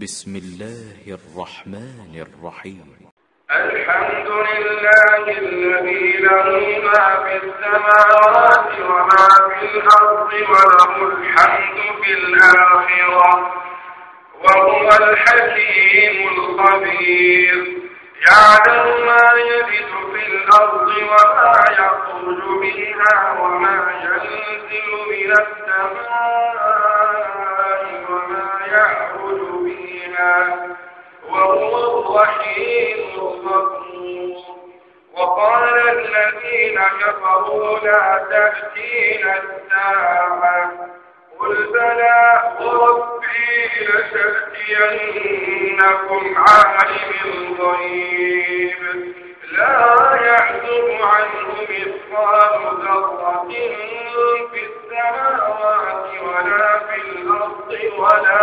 بسم الله الرحمن الرحيم. الحمد لله الذي له ما في السماوات وما في الأرض وله الحمد في الآخرة وهو الحكيم الخبير. يعلم ما يلد في الأرض وما يخرج منها وما ينزل من السماء وما يعرج فيها وهو الرحيم الغفور. وقال الذين كفروا لا تأتينا الساعة. قل بلى وربي لتأتينكم عالم الغيب. لا يحزب عنه مثقال ذرة في السماوات ولا في الأرض ولا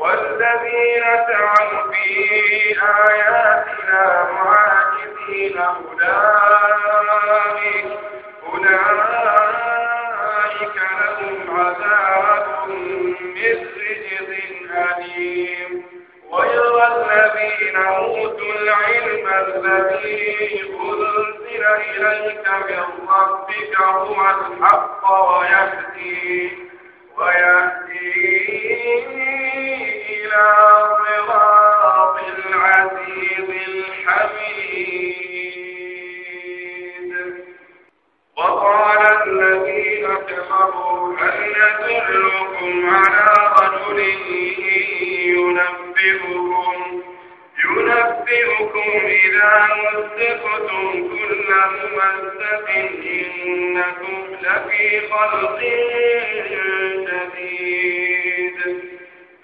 والذين سعوا في آياتنا معاكسين أولئك أولئك لهم عذاب من أليم ويرى الذين أوتوا العلم الذي أنزل إليك من ربك هو الحق ويهدي ويهدي إلى العزيز الحميد. وقال الذين هل ندلكم على رجل ينبئكم؟ ينبئكم إذا مزقتم كل ممزق إنكم لفي خلق جديد.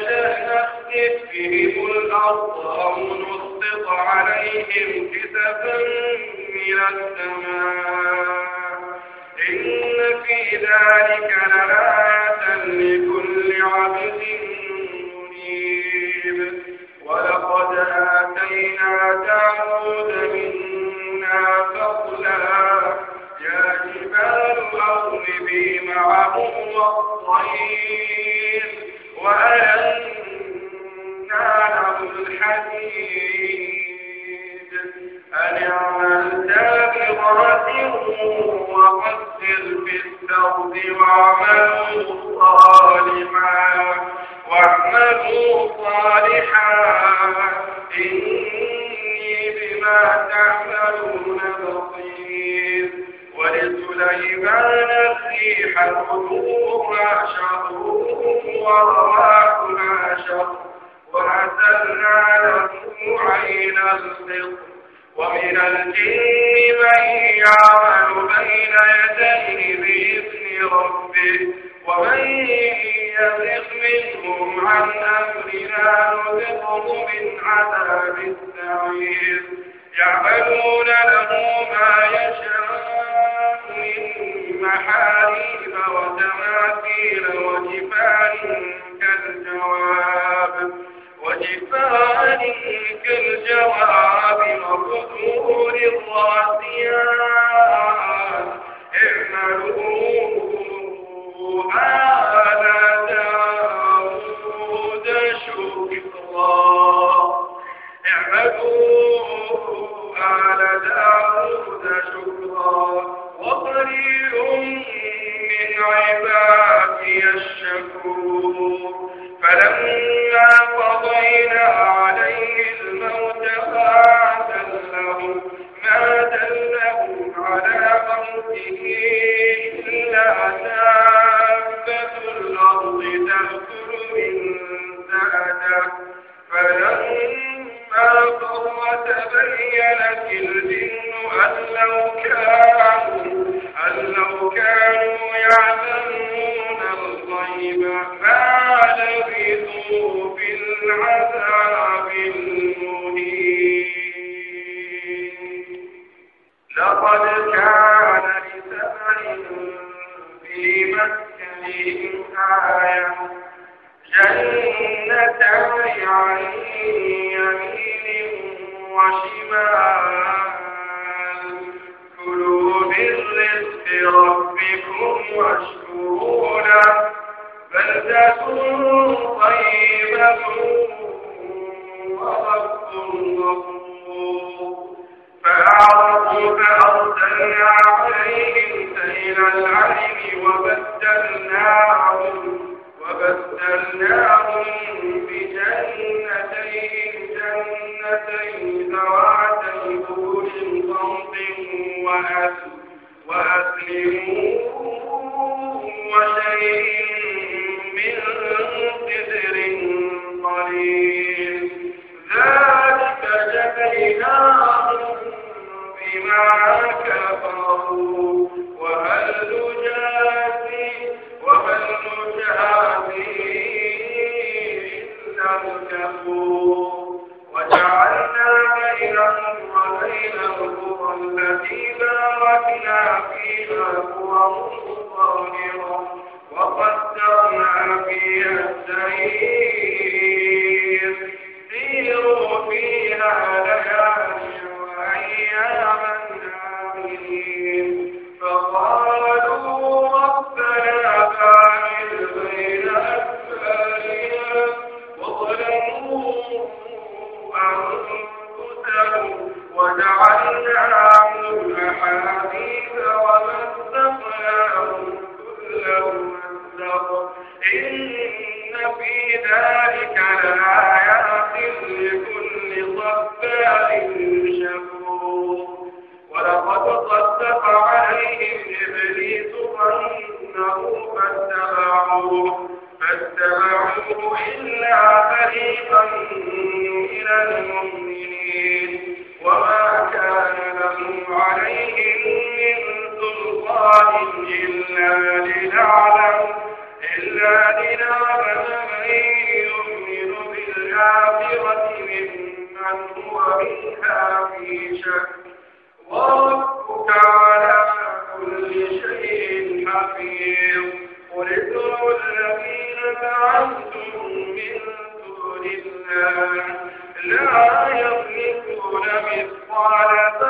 نشأ نخسف بهم الأرض أو نسقط عليهم كسفا من السماء إن في ذلك الريح غدوها شهر ورواحها شهر وأسلنا له عين القط ومن الجن من يعمل بين يديه بإذن ربه ومن يزغ منهم عن أمرنا نذقه من عذاب السعير يعملون له ما يشاء من محاريب فيهم آية جنتان عن يمين وشمال كلوا من رزق ربكم واشكروا له بلدة طيبة ورب غفور فأعرضوا فأرسلنا عليهم من العلم وبدلناهم وبدلناهم بجنتين جنتين ذواتي أكل صمت وأسل وأسلموا لا يملكون مثقال ذرة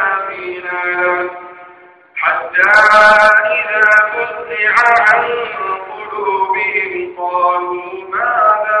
آمينا حتى إذا فزع عن قلوبهم قالوا ماذا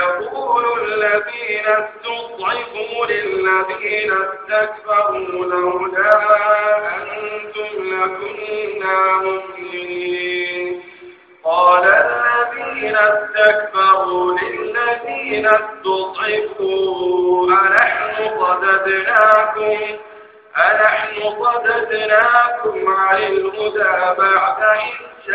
يقول الذين استضعفوا للذين استكبروا لولا أنتم لكنا مؤمنين. قال الذين استكبروا للذين استضعفوا أنحن صددناكم أنحن صددناكم عن الهدى بعد إذ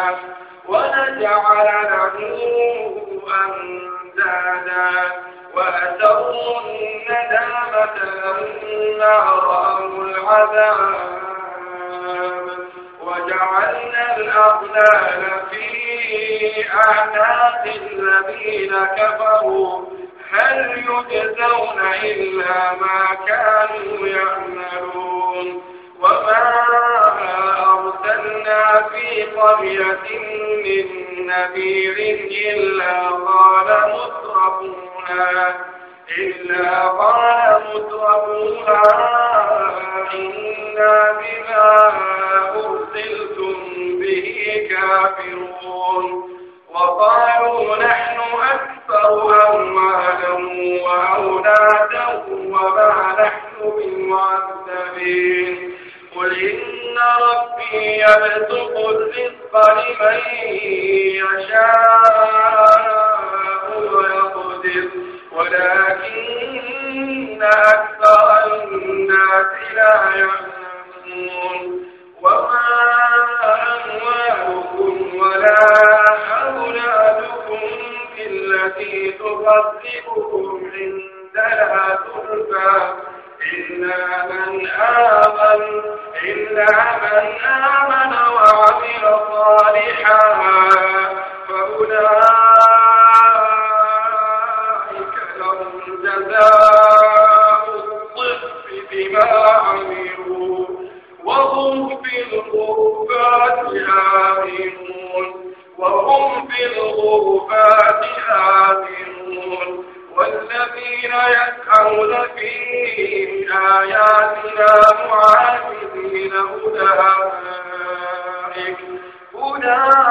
الأغلال في أعناق الذين كفروا. هل يجزون إلا ما كانوا يعملون؟ وما أرسلنا في قرية من نذير إلا قال مترفوها إلا قال مترفوها إنا بما أرسلتم به كافرون وقالوا نحن أكثر أموالا وأولادا وما نحن بمعذبين قل إن ربي يبسط الرزق لمن يشاء ويقدر ولكن أكثر الناس لا يعلمون. وما أموالكم ولا أولادكم بالتي تقربكم عندنا زلفى إلا من آمن إلا من آمن وعمل صالحا. فأولئك الغرفات آمنون. وهم في الغرفات آمنون. والذين يسعون في آياتنا معاذين أولئك أولئك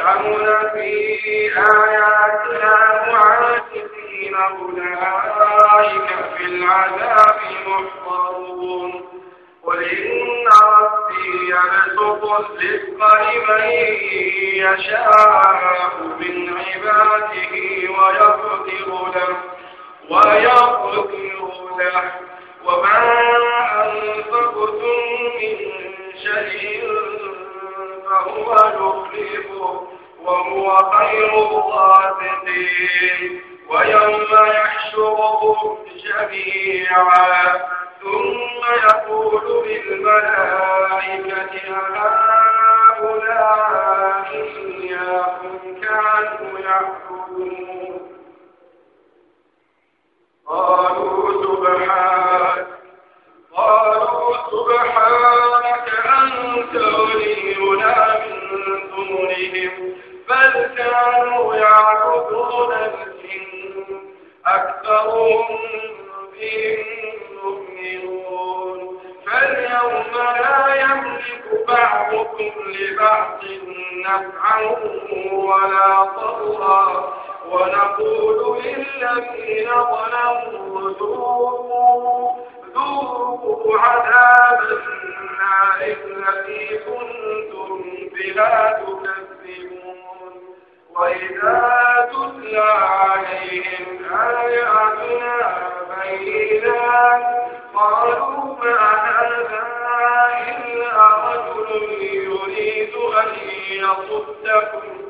يسعون في آياتنا معاذين أولئك في العذاب محضرون. قل إن ربي يبسط الرزق لمن يشاء من عباده ويقدر له ويقدر له. وما أنفقتم من وهو يخلفه وهو خير الرازقين. ويوم يحشرهم جميعا ثم يقول للملائكة هؤلاء إياكم كانوا يعبدون. قالوا سبحانك قالوا أنت ولينا من دونهم بل كانوا يعبدون الجن. أكثرهم بهم مؤمنون فاليوم لا يملك بعضكم لبعض نفعا ولا ضرا. ونقول للذين ظلموا ذوقوا ذوقوا عذاب النار التي كنتم بها تكذبون. وإذا تتلى عليهم آياتنا بينات قالوا ما هذا إلا رجل يريد أن يصدكم.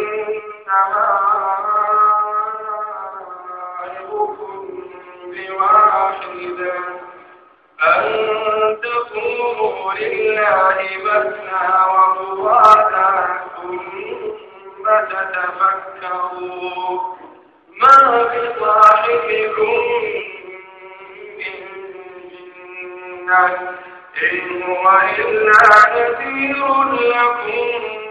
إن هو إلا نذير لكم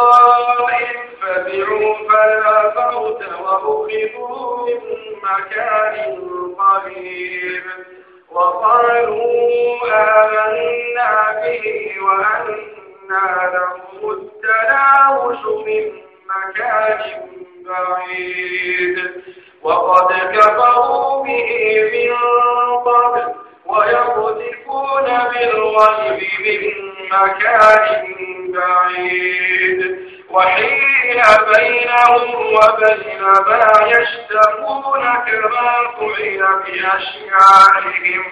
وأخذوا من مكان قريب وقالوا آمنا به وأنا لهم التناوش من مكان بعيد وقد كفروا به من قبل ويقذفون بالغيب من مكان بعيد وحيل بينهم وبين ما يشتهون كما فعل بأشياعهم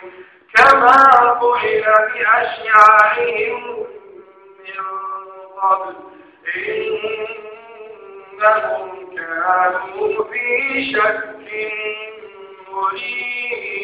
كما فعل بأشياعهم من قبل. إنهم كانوا في شك مريب.